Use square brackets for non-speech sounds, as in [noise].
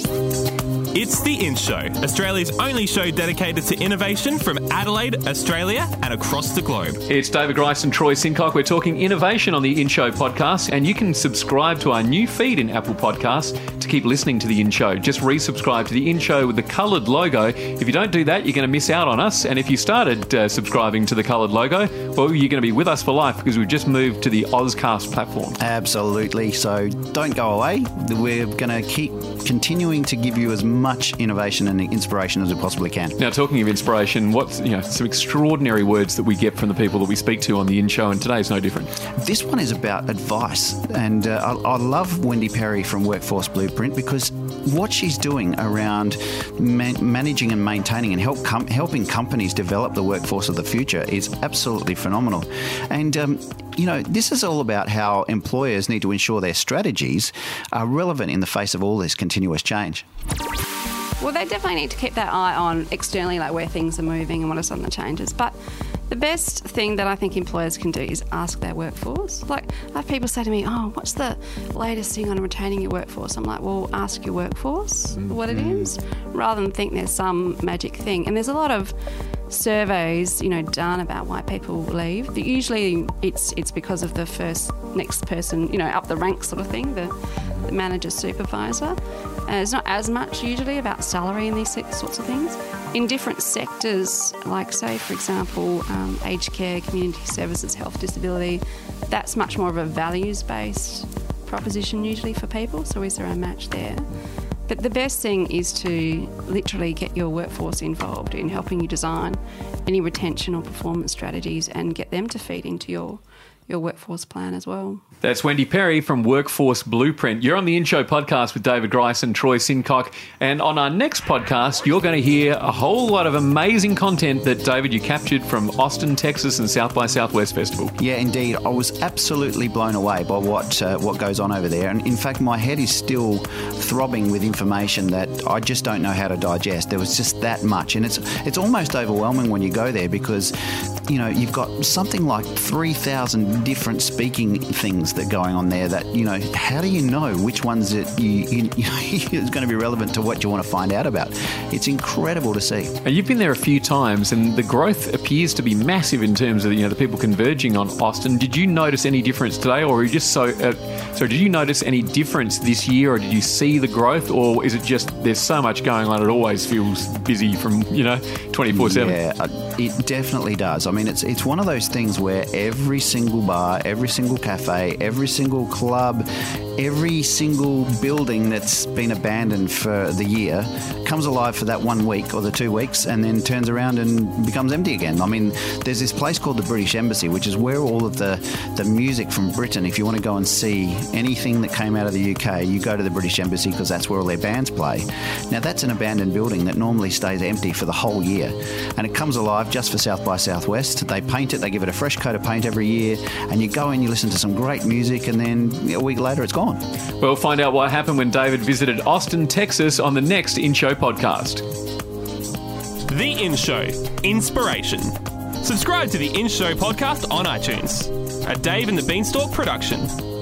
Thank you. It's The In Show, Australia's only show dedicated to innovation from Adelaide, Australia, and across the globe. It's David Grice and Troy Sincock. We're talking innovation on the In Show podcast, and you can subscribe to our new feed in Apple Podcasts to keep listening to the In Show. Just resubscribe to the In Show with the coloured logo. If you don't do that, you're going to miss out on us. And if you started uh, subscribing to the coloured logo, well, you're going to be with us for life because we've just moved to the Ozcast platform. Absolutely. So don't go away. We're going to keep continuing to give you as much innovation and inspiration as we possibly can. Now, talking of inspiration, what's you know some extraordinary words that we get from the people that we speak to on the In Show, and today is no different. This one is about advice, and uh, I, I love Wendy Perry from Workforce Blueprint because what she's doing around man- managing and maintaining and help com- helping companies develop the workforce of the future is absolutely phenomenal. And um, you know, this is all about how employers need to ensure their strategies are relevant in the face of all this continuous change. Well, they definitely need to keep that eye on externally, like where things are moving and what are some of the changes. But the best thing that I think employers can do is ask their workforce. Like, I have people say to me, Oh, what's the latest thing on retaining your workforce? I'm like, Well, ask your workforce mm, what it mm. is, rather than think there's some magic thing. And there's a lot of surveys, you know, done about why people leave. But usually, it's it's because of the first next person, you know, up the ranks sort of thing, the, the manager supervisor. Uh, it's not as much usually about salary and these sorts of things. In different sectors, like say, for example, um, aged care, community services, health, disability, that's much more of a values-based proposition usually for people. So is there a match there? But the best thing is to literally get your workforce involved in helping you design any retention or performance strategies and get them to feed into your your workforce plan as well. That's Wendy Perry from Workforce Blueprint. You're on the In Show podcast with David Grice and Troy Sincock. And on our next podcast, you're going to hear a whole lot of amazing content that, David, you captured from Austin, Texas and South by Southwest Festival. Yeah, indeed. I was absolutely blown away by what uh, what goes on over there. And in fact, my head is still throbbing with information that I just don't know how to digest. There was just that much. And it's, it's almost overwhelming when you go there because, you know, you've got something like 3,000 different speaking things that are going on there that, you know, how do you know which ones that you, you, [laughs] you is going to be relevant to what you want to find out about? It's incredible to see. And you've been there a few times, and the growth appears to be massive in terms of you know the people converging on Austin. Did you notice any difference today, or are you just so? Uh, so did you notice any difference this year, or did you see the growth, or is it just there's so much going on? It always feels busy from you know twenty four seven. Yeah, it definitely does. I mean, it's it's one of those things where every single bar, every single cafe, every single club, every single building that's been abandoned for the year comes alive for that one week or the two weeks and then turns around and becomes empty again. I mean, there's this place called the British Embassy, which is where all of the, the music from Britain, if you want to go and see anything that came out of the UK, you go to the British Embassy because that's where all their bands play. Now, that's an abandoned building that normally stays empty for the whole year and it comes alive just for South by Southwest. They paint it, they give it a fresh coat of paint every year, and you go in, you listen to some great music, and then a week later it's gone. We'll find out what happened when David visited Austin, Texas on the next In Show podcast. The In Show Inspiration. Subscribe to the In Show podcast on iTunes. A Dave and the Beanstalk production.